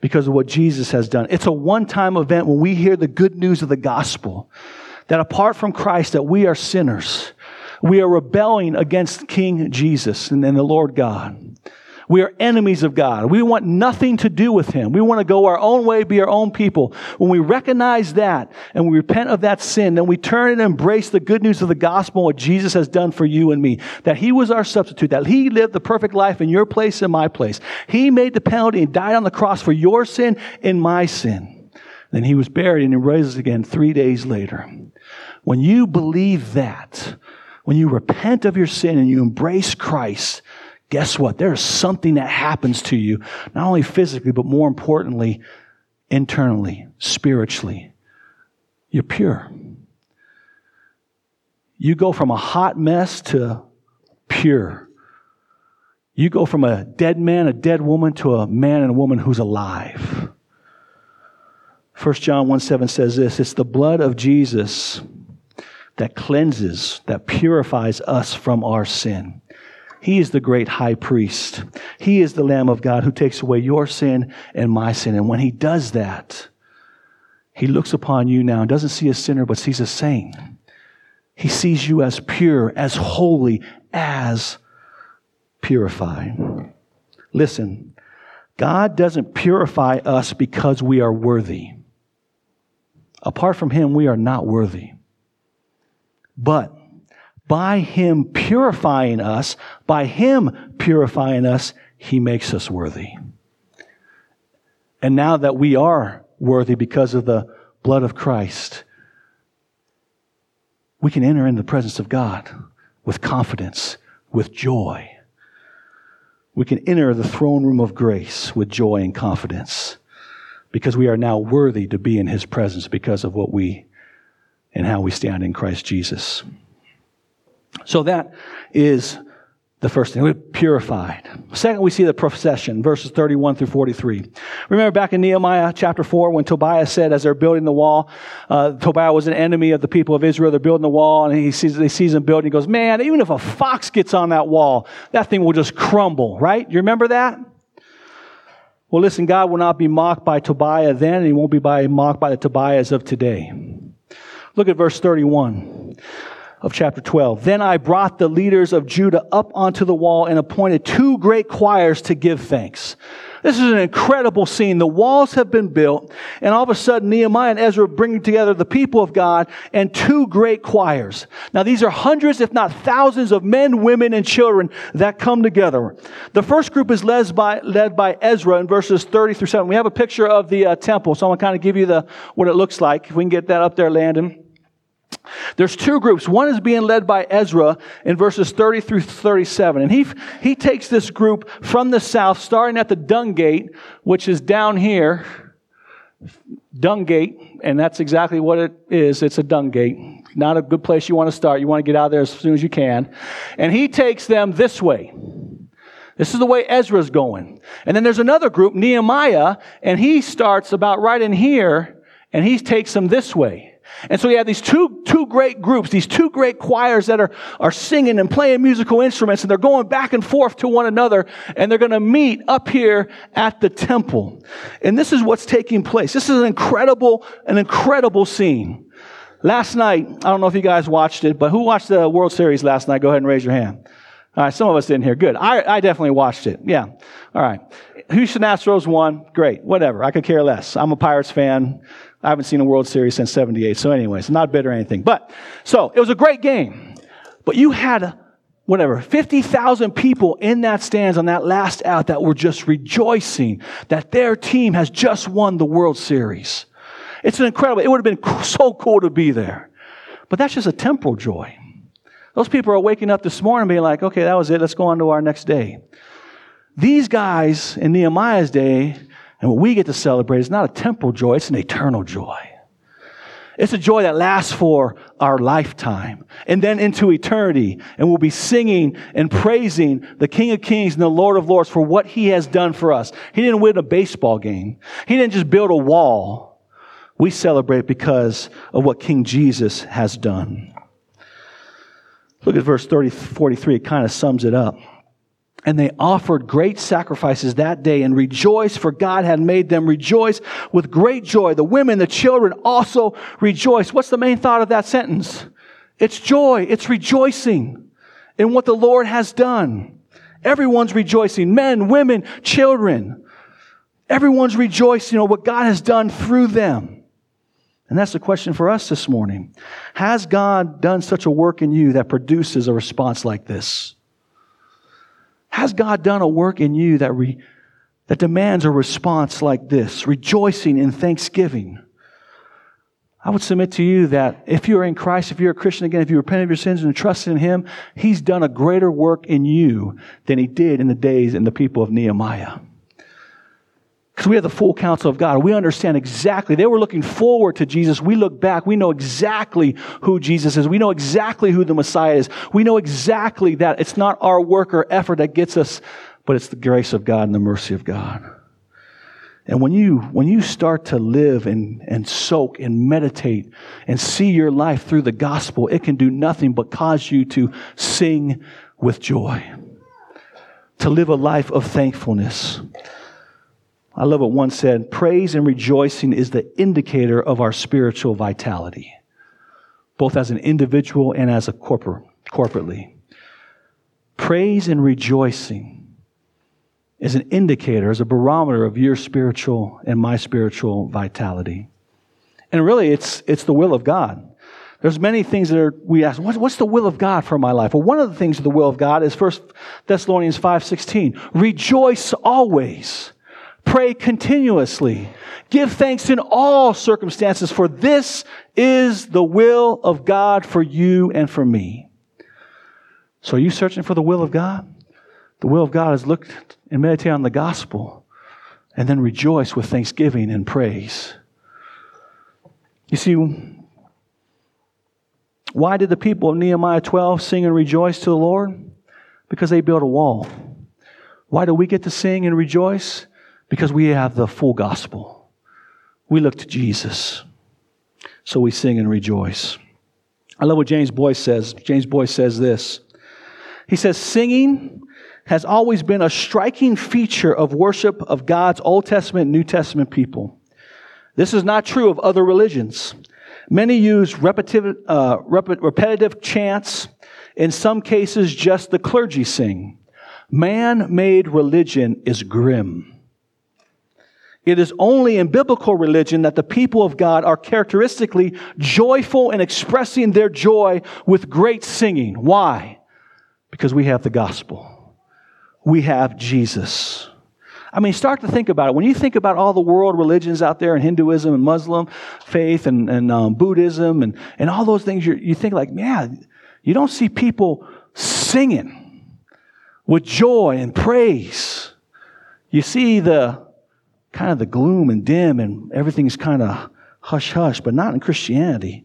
Because of what Jesus has done. It's a one-time event when we hear the good news of the gospel. That apart from Christ, that we are sinners. We are rebelling against King Jesus and, and the Lord God. We are enemies of God. We want nothing to do with Him. We want to go our own way, be our own people. When we recognize that and we repent of that sin, then we turn and embrace the good news of the gospel, what Jesus has done for you and me. That He was our substitute, that He lived the perfect life in your place and my place. He made the penalty and died on the cross for your sin and my sin. Then He was buried and He rose again three days later. When you believe that, when you repent of your sin and you embrace Christ, guess what? There's something that happens to you, not only physically, but more importantly, internally, spiritually. You're pure. You go from a hot mess to pure. You go from a dead man, a dead woman, to a man and a woman who's alive. 1 John 1 7 says this it's the blood of Jesus that cleanses, that purifies us from our sin. He is the great high priest. He is the Lamb of God who takes away your sin and my sin. And when he does that, he looks upon you now and doesn't see a sinner, but sees a saint. He sees you as pure, as holy, as purified. Listen, God doesn't purify us because we are worthy. Apart from Him, we are not worthy. But by Him purifying us, by Him purifying us, He makes us worthy. And now that we are worthy because of the blood of Christ, we can enter into the presence of God with confidence, with joy. We can enter the throne room of grace with joy and confidence because we are now worthy to be in His presence because of what we and how we stand in Christ Jesus. So that is the first thing. We're purified. Second, we see the procession, verses 31 through 43. Remember back in Nehemiah chapter 4 when Tobiah said, as they're building the wall, uh, Tobiah was an enemy of the people of Israel. They're building the wall, and he sees, he sees them building. He goes, Man, even if a fox gets on that wall, that thing will just crumble, right? You remember that? Well, listen, God will not be mocked by Tobiah then, and he won't be by, mocked by the Tobiahs of today. Look at verse 31 of chapter 12. Then I brought the leaders of Judah up onto the wall and appointed two great choirs to give thanks. This is an incredible scene. The walls have been built, and all of a sudden Nehemiah and Ezra bring together the people of God and two great choirs. Now these are hundreds, if not thousands of men, women, and children that come together. The first group is led by, led by Ezra in verses 30 through 7. We have a picture of the uh, temple, so I'm going to kind of give you the, what it looks like. If we can get that up there, Landon. There's two groups. One is being led by Ezra in verses 30 through 37. And he, he takes this group from the south, starting at the dung gate, which is down here. Dung gate, and that's exactly what it is. It's a dung gate. Not a good place you want to start. You want to get out of there as soon as you can. And he takes them this way. This is the way Ezra's going. And then there's another group, Nehemiah, and he starts about right in here, and he takes them this way. And so you have these two, two great groups, these two great choirs that are, are singing and playing musical instruments, and they're going back and forth to one another, and they're going to meet up here at the temple. And this is what's taking place. This is an incredible, an incredible scene. Last night, I don't know if you guys watched it, but who watched the World Series last night? Go ahead and raise your hand. All right, some of us didn't hear. Good. I, I definitely watched it. Yeah. All right. Houston Astros won. Great. Whatever. I could care less. I'm a Pirates fan. I haven't seen a World Series since 78. So anyways, not bitter or anything. But, so, it was a great game. But you had, whatever, 50,000 people in that stands on that last out that were just rejoicing that their team has just won the World Series. It's an incredible, it would have been so cool to be there. But that's just a temporal joy. Those people are waking up this morning being like, okay, that was it. Let's go on to our next day. These guys in Nehemiah's day and what we get to celebrate is not a temporal joy, it's an eternal joy. It's a joy that lasts for our lifetime and then into eternity. And we'll be singing and praising the King of Kings and the Lord of Lords for what He has done for us. He didn't win a baseball game. He didn't just build a wall. We celebrate because of what King Jesus has done. Look at verse 30, 43. It kind of sums it up. And they offered great sacrifices that day and rejoiced, for God had made them rejoice with great joy. The women, the children also rejoiced. What's the main thought of that sentence? It's joy. It's rejoicing in what the Lord has done. Everyone's rejoicing. Men, women, children. Everyone's rejoicing on what God has done through them. And that's the question for us this morning. Has God done such a work in you that produces a response like this? Has God done a work in you that, re, that demands a response like this, rejoicing in thanksgiving? I would submit to you that if you're in Christ, if you're a Christian again, if you repent of your sins and trust in Him, He's done a greater work in you than He did in the days and the people of Nehemiah. Because we have the full counsel of God. We understand exactly. They were looking forward to Jesus. We look back. We know exactly who Jesus is. We know exactly who the Messiah is. We know exactly that it's not our work or effort that gets us, but it's the grace of God and the mercy of God. And when you, when you start to live and, and soak and meditate and see your life through the gospel, it can do nothing but cause you to sing with joy, to live a life of thankfulness. I love what one said praise and rejoicing is the indicator of our spiritual vitality, both as an individual and as a corporate, corporately. Praise and rejoicing is an indicator, is a barometer of your spiritual and my spiritual vitality. And really, it's, it's the will of God. There's many things that are, we ask, what, what's the will of God for my life? Well, one of the things of the will of God is 1 Thessalonians 5.16. Rejoice always. Pray continuously. Give thanks in all circumstances, for this is the will of God for you and for me. So, are you searching for the will of God? The will of God is look and meditate on the gospel and then rejoice with thanksgiving and praise. You see, why did the people of Nehemiah 12 sing and rejoice to the Lord? Because they built a wall. Why do we get to sing and rejoice? Because we have the full gospel. We look to Jesus. So we sing and rejoice. I love what James Boice says. James Boice says this. He says, Singing has always been a striking feature of worship of God's Old Testament New Testament people. This is not true of other religions. Many use repetitive, uh, rep- repetitive chants. In some cases, just the clergy sing. Man made religion is grim. It is only in biblical religion that the people of God are characteristically joyful in expressing their joy with great singing. Why? Because we have the gospel. We have Jesus. I mean, start to think about it. When you think about all the world religions out there, and Hinduism and Muslim faith and, and um, Buddhism and, and all those things, you think like, man, you don't see people singing with joy and praise. You see the kind of the gloom and dim and everything's kind of hush hush, but not in Christianity.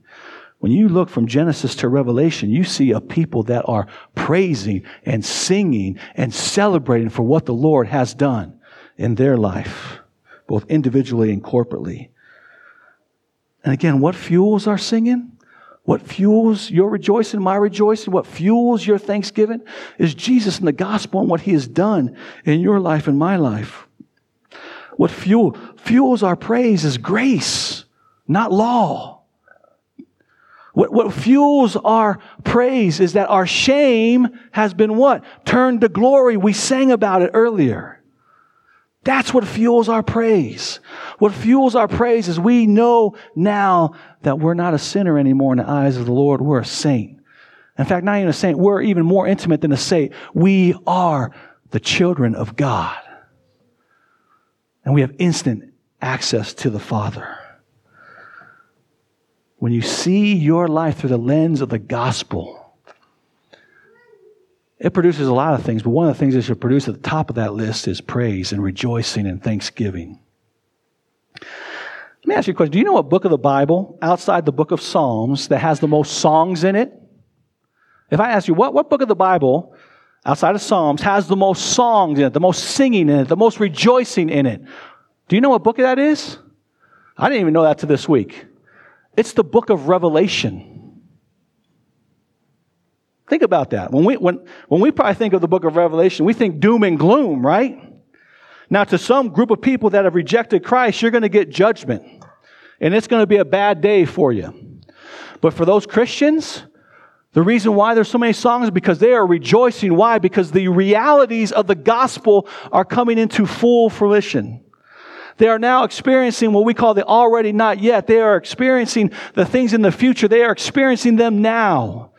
When you look from Genesis to Revelation, you see a people that are praising and singing and celebrating for what the Lord has done in their life, both individually and corporately. And again, what fuels our singing? What fuels your rejoicing, my rejoicing, what fuels your thanksgiving is Jesus and the gospel and what he has done in your life and my life. What fuel, fuels our praise is grace, not law. What, what fuels our praise is that our shame has been what? Turned to glory. We sang about it earlier. That's what fuels our praise. What fuels our praise is we know now that we're not a sinner anymore in the eyes of the Lord. We're a saint. In fact, not even a saint, we're even more intimate than a saint. We are the children of God. And we have instant access to the Father. When you see your life through the lens of the gospel, it produces a lot of things, but one of the things that should produce at the top of that list is praise and rejoicing and thanksgiving. Let me ask you a question. Do you know what book of the Bible, outside the book of Psalms, that has the most songs in it? If I ask you, what, what book of the Bible outside of Psalms, has the most songs in it, the most singing in it, the most rejoicing in it. Do you know what book that is? I didn't even know that to this week. It's the book of Revelation. Think about that. When we, when, when we probably think of the book of Revelation, we think doom and gloom, right? Now, to some group of people that have rejected Christ, you're going to get judgment. And it's going to be a bad day for you. But for those Christians, the reason why there's so many songs is because they are rejoicing. Why? Because the realities of the gospel are coming into full fruition. They are now experiencing what we call the already not yet. They are experiencing the things in the future. They are experiencing them now.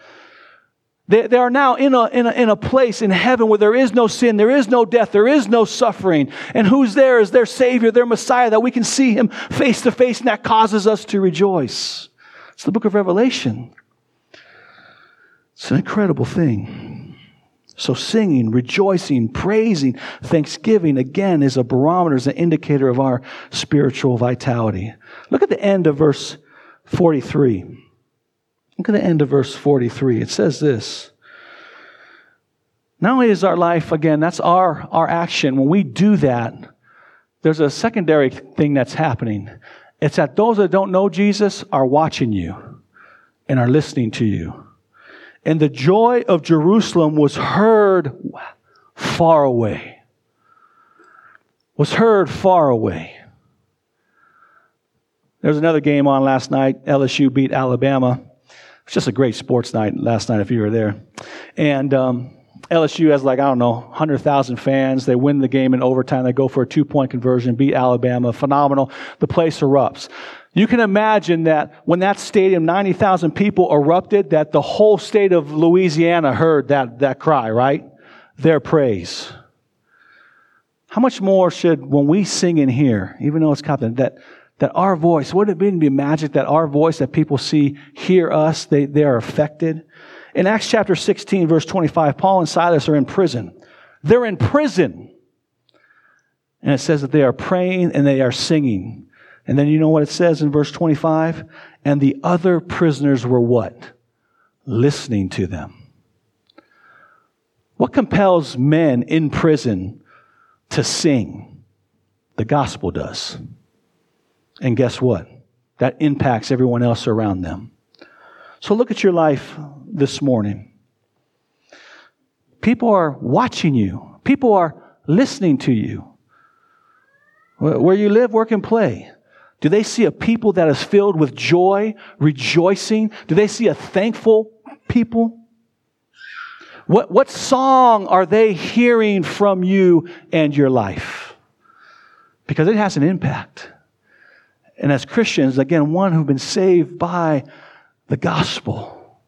They, they are now in a, in, a, in a place in heaven where there is no sin, there is no death, there is no suffering. And who's there is their Savior, their Messiah, that we can see Him face to face, and that causes us to rejoice. It's the book of Revelation. It's an incredible thing. So, singing, rejoicing, praising, thanksgiving, again, is a barometer, is an indicator of our spiritual vitality. Look at the end of verse 43. Look at the end of verse 43. It says this. Not only is our life, again, that's our, our action. When we do that, there's a secondary thing that's happening. It's that those that don't know Jesus are watching you and are listening to you and the joy of Jerusalem was heard far away. Was heard far away. There was another game on last night. LSU beat Alabama. It's just a great sports night last night if you were there. And um, LSU has like, I don't know, 100,000 fans. They win the game in overtime. They go for a two point conversion, beat Alabama. Phenomenal. The place erupts. You can imagine that when that stadium, 90,000 people erupted, that the whole state of Louisiana heard that, that cry, right? Their praise. How much more should, when we sing in here, even though it's confident, that, that our voice, would it be to be magic that our voice, that people see, hear us, they, they are affected? In Acts chapter 16, verse 25, Paul and Silas are in prison. They're in prison. And it says that they are praying and they are singing. And then you know what it says in verse 25? And the other prisoners were what? Listening to them. What compels men in prison to sing? The gospel does. And guess what? That impacts everyone else around them. So look at your life this morning. People are watching you, people are listening to you. Where you live, work, and play. Do they see a people that is filled with joy, rejoicing? Do they see a thankful people? What, what song are they hearing from you and your life? Because it has an impact. And as Christians, again, one who've been saved by the gospel,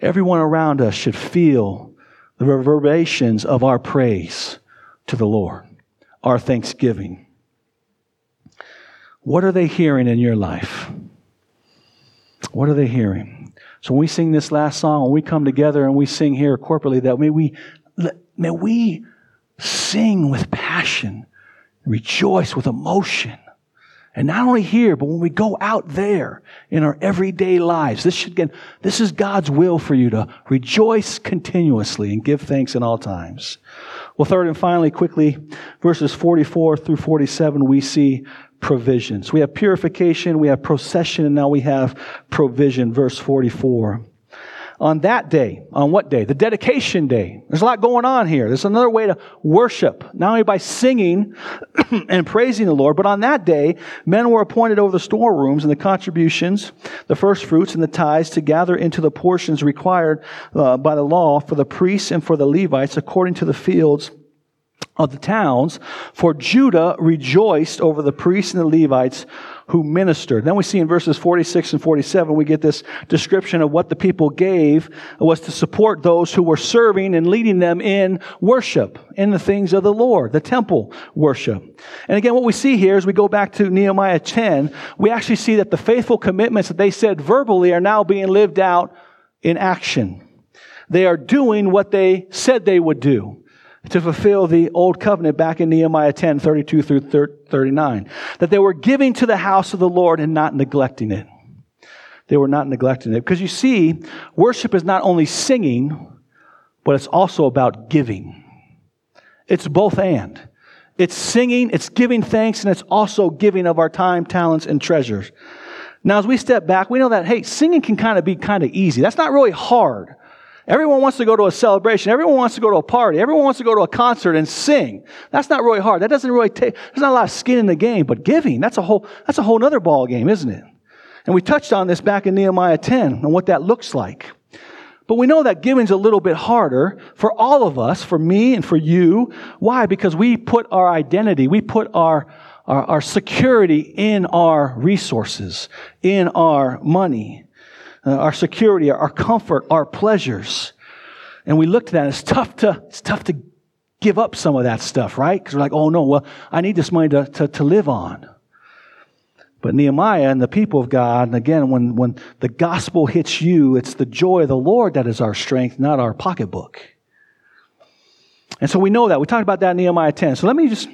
everyone around us should feel the reverberations of our praise to the Lord, our thanksgiving. What are they hearing in your life? What are they hearing? So when we sing this last song, when we come together and we sing here corporately, that may we, may we sing with passion, rejoice with emotion. And not only here, but when we go out there in our everyday lives, this should again, this is God's will for you to rejoice continuously and give thanks in all times. Well, third and finally, quickly, verses 44 through 47, we see provisions. We have purification, we have procession, and now we have provision. Verse 44. On that day, on what day? The dedication day. There's a lot going on here. There's another way to worship, not only by singing and praising the Lord, but on that day, men were appointed over the storerooms and the contributions, the first fruits and the tithes to gather into the portions required uh, by the law for the priests and for the Levites according to the fields of the towns, for Judah rejoiced over the priests and the Levites who ministered. Then we see in verses 46 and 47, we get this description of what the people gave was to support those who were serving and leading them in worship, in the things of the Lord, the temple worship. And again, what we see here as we go back to Nehemiah 10, we actually see that the faithful commitments that they said verbally are now being lived out in action. They are doing what they said they would do to fulfill the old covenant back in Nehemiah 10, 32 through 39. That they were giving to the house of the Lord and not neglecting it. They were not neglecting it. Because you see, worship is not only singing, but it's also about giving. It's both and. It's singing, it's giving thanks, and it's also giving of our time, talents, and treasures. Now, as we step back, we know that, hey, singing can kind of be kind of easy. That's not really hard. Everyone wants to go to a celebration. Everyone wants to go to a party. Everyone wants to go to a concert and sing. That's not really hard. That doesn't really take, there's not a lot of skin in the game, but giving, that's a whole, that's a whole other ball game, isn't it? And we touched on this back in Nehemiah 10 and what that looks like. But we know that giving's a little bit harder for all of us, for me and for you. Why? Because we put our identity, we put our, our, our security in our resources, in our money uh, our security, our comfort, our pleasures. And we look at that, it's tough to, it's tough to give up some of that stuff, right? Because we're like, oh no, well, I need this money to, to, to live on. But Nehemiah and the people of God, and again, when, when the gospel hits you, it's the joy of the Lord that is our strength, not our pocketbook. And so we know that. We talked about that in Nehemiah 10. So let me just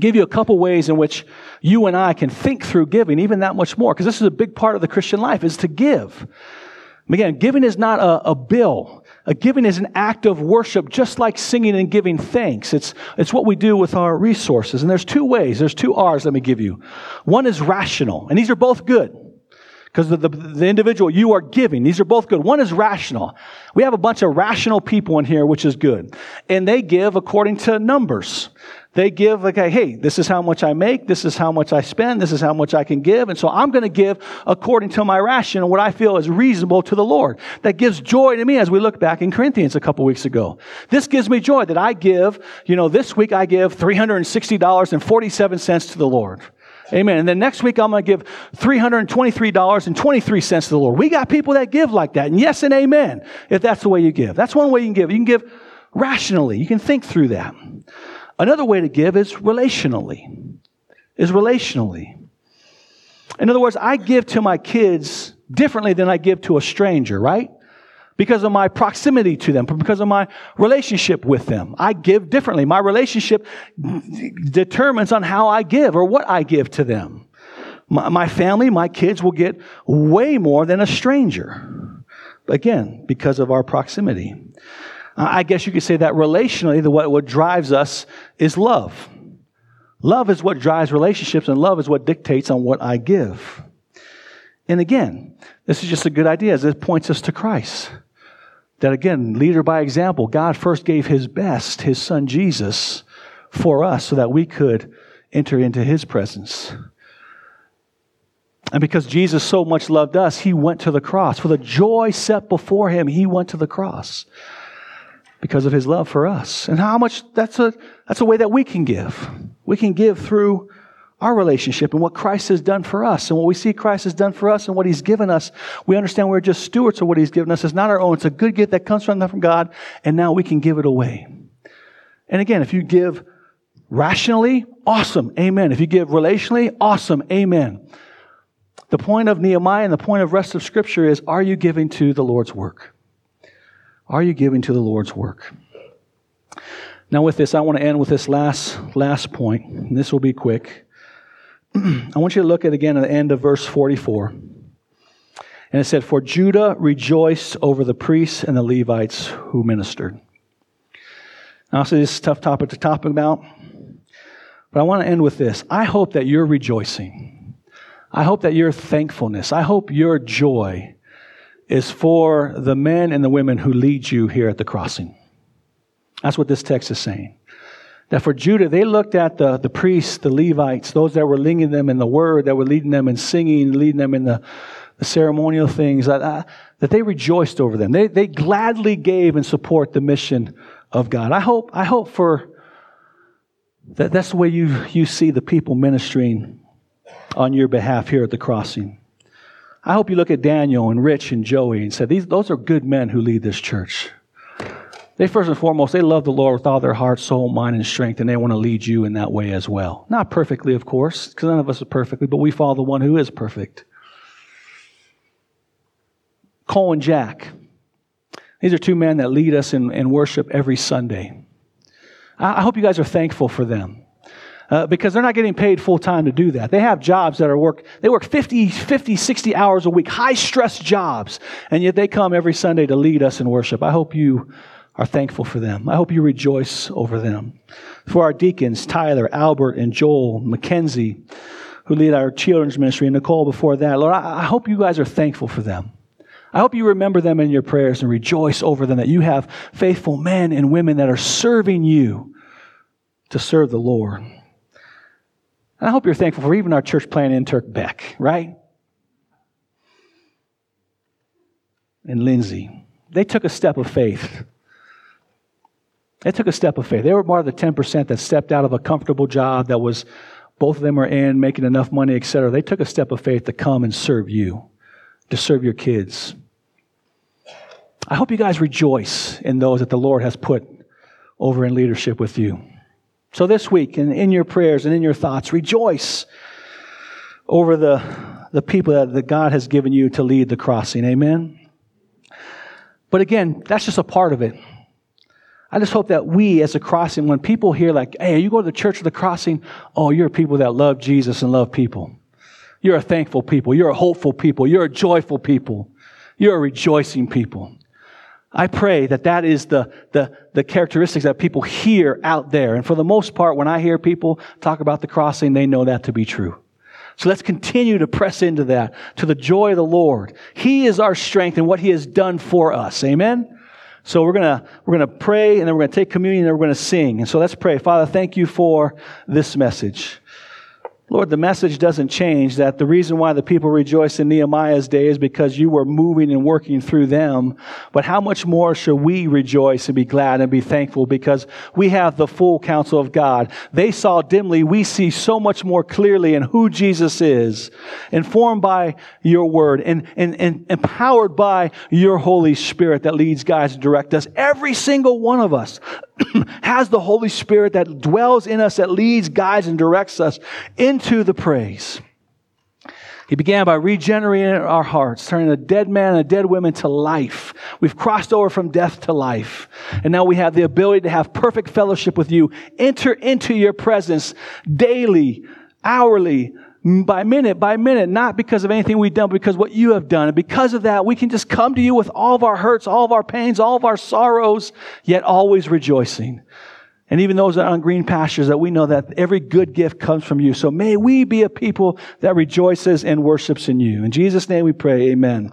give you a couple ways in which you and I can think through giving even that much more, because this is a big part of the Christian life, is to give. Again, giving is not a, a, bill. A giving is an act of worship, just like singing and giving thanks. It's, it's what we do with our resources. And there's two ways. There's two R's, let me give you. One is rational, and these are both good. Because the, the, the, individual you are giving, these are both good. One is rational. We have a bunch of rational people in here, which is good. And they give according to numbers. They give like, hey, this is how much I make, this is how much I spend, this is how much I can give, and so I'm going to give according to my ration and what I feel is reasonable to the Lord. That gives joy to me as we look back in Corinthians a couple weeks ago. This gives me joy that I give, you know, this week I give $360.47 to the Lord. Amen. And then next week I'm going to give $323.23 to the Lord. We got people that give like that. And yes and amen, if that's the way you give. That's one way you can give. You can give rationally. You can think through that. Another way to give is relationally. Is relationally. In other words, I give to my kids differently than I give to a stranger, right? Because of my proximity to them, because of my relationship with them. I give differently. My relationship determines on how I give or what I give to them. My, my family, my kids will get way more than a stranger. Again, because of our proximity. Uh, I guess you could say that relationally, the, what, what drives us is love. Love is what drives relationships, and love is what dictates on what I give. And again, this is just a good idea as it points us to Christ. That again, leader by example, God first gave his best, his son Jesus, for us so that we could enter into his presence. And because Jesus so much loved us, he went to the cross. For the joy set before him, he went to the cross because of his love for us. And how much that's a that's a way that we can give. We can give through our relationship and what Christ has done for us. And what we see Christ has done for us and what he's given us, we understand we're just stewards of what he's given us. It's not our own. It's a good gift that comes from God, and now we can give it away. And again, if you give rationally, awesome, amen. If you give relationally, awesome, amen. The point of Nehemiah and the point of rest of Scripture is are you giving to the Lord's work? Are you giving to the Lord's work? Now, with this, I want to end with this last, last point, and this will be quick. I want you to look at again at the end of verse 44. And it said, For Judah rejoiced over the priests and the Levites who ministered. Now, say this is a tough topic to talk about, but I want to end with this. I hope that you're rejoicing. I hope that your thankfulness, I hope your joy is for the men and the women who lead you here at the crossing. That's what this text is saying. That for Judah, they looked at the, the priests, the Levites, those that were leading them in the word, that were leading them in singing, leading them in the, the ceremonial things, that, uh, that they rejoiced over them. They, they gladly gave and support the mission of God. I hope, I hope for that that's the way you, you see the people ministering on your behalf here at the crossing. I hope you look at Daniel and Rich and Joey and say, These, those are good men who lead this church. They first and foremost, they love the Lord with all their heart, soul, mind, and strength, and they want to lead you in that way as well. Not perfectly, of course, because none of us are perfectly, but we follow the one who is perfect. Cole and Jack. These are two men that lead us in, in worship every Sunday. I, I hope you guys are thankful for them uh, because they're not getting paid full time to do that. They have jobs that are work, they work 50, 50, 60 hours a week, high stress jobs, and yet they come every Sunday to lead us in worship. I hope you are thankful for them. I hope you rejoice over them. For our deacons, Tyler, Albert, and Joel, Mackenzie, who lead our children's ministry, and Nicole before that, Lord, I, I hope you guys are thankful for them. I hope you remember them in your prayers and rejoice over them that you have faithful men and women that are serving you to serve the Lord. And I hope you're thankful for even our church plant in Turk Beck, right? And Lindsay. They took a step of faith. They took a step of faith. They were part of the 10% that stepped out of a comfortable job that was, both of them were in, making enough money, etc. They took a step of faith to come and serve you, to serve your kids. I hope you guys rejoice in those that the Lord has put over in leadership with you. So this week, in, in your prayers and in your thoughts, rejoice over the, the people that, that God has given you to lead the crossing. Amen? But again, that's just a part of it. I just hope that we as a crossing, when people hear like, hey, you go to the church of the crossing, oh, you're people that love Jesus and love people. You're a thankful people. You're a hopeful people. You're a joyful people. You're a rejoicing people. I pray that that is the, the, the characteristics that people hear out there. And for the most part, when I hear people talk about the crossing, they know that to be true. So let's continue to press into that, to the joy of the Lord. He is our strength and what He has done for us. Amen? So we're gonna, we're gonna pray and then we're gonna take communion and then we're gonna sing. And so let's pray. Father, thank you for this message. Lord, the message doesn't change that the reason why the people rejoice in Nehemiah's day is because you were moving and working through them. But how much more should we rejoice and be glad and be thankful because we have the full counsel of God. They saw dimly, we see so much more clearly in who Jesus is, informed by your word and, and, and empowered by your Holy Spirit that leads, guides, and directs us. Every single one of us has the Holy Spirit that dwells in us, that leads, guides, and directs us into the praise. He began by regenerating our hearts, turning a dead man and a dead woman to life. We've crossed over from death to life. And now we have the ability to have perfect fellowship with you. Enter into your presence daily, hourly, by minute by minute, not because of anything we've done, but because what you have done. And because of that, we can just come to you with all of our hurts, all of our pains, all of our sorrows, yet always rejoicing. And even those that are on green pastures, that we know that every good gift comes from you. So may we be a people that rejoices and worships in you. In Jesus' name we pray, amen.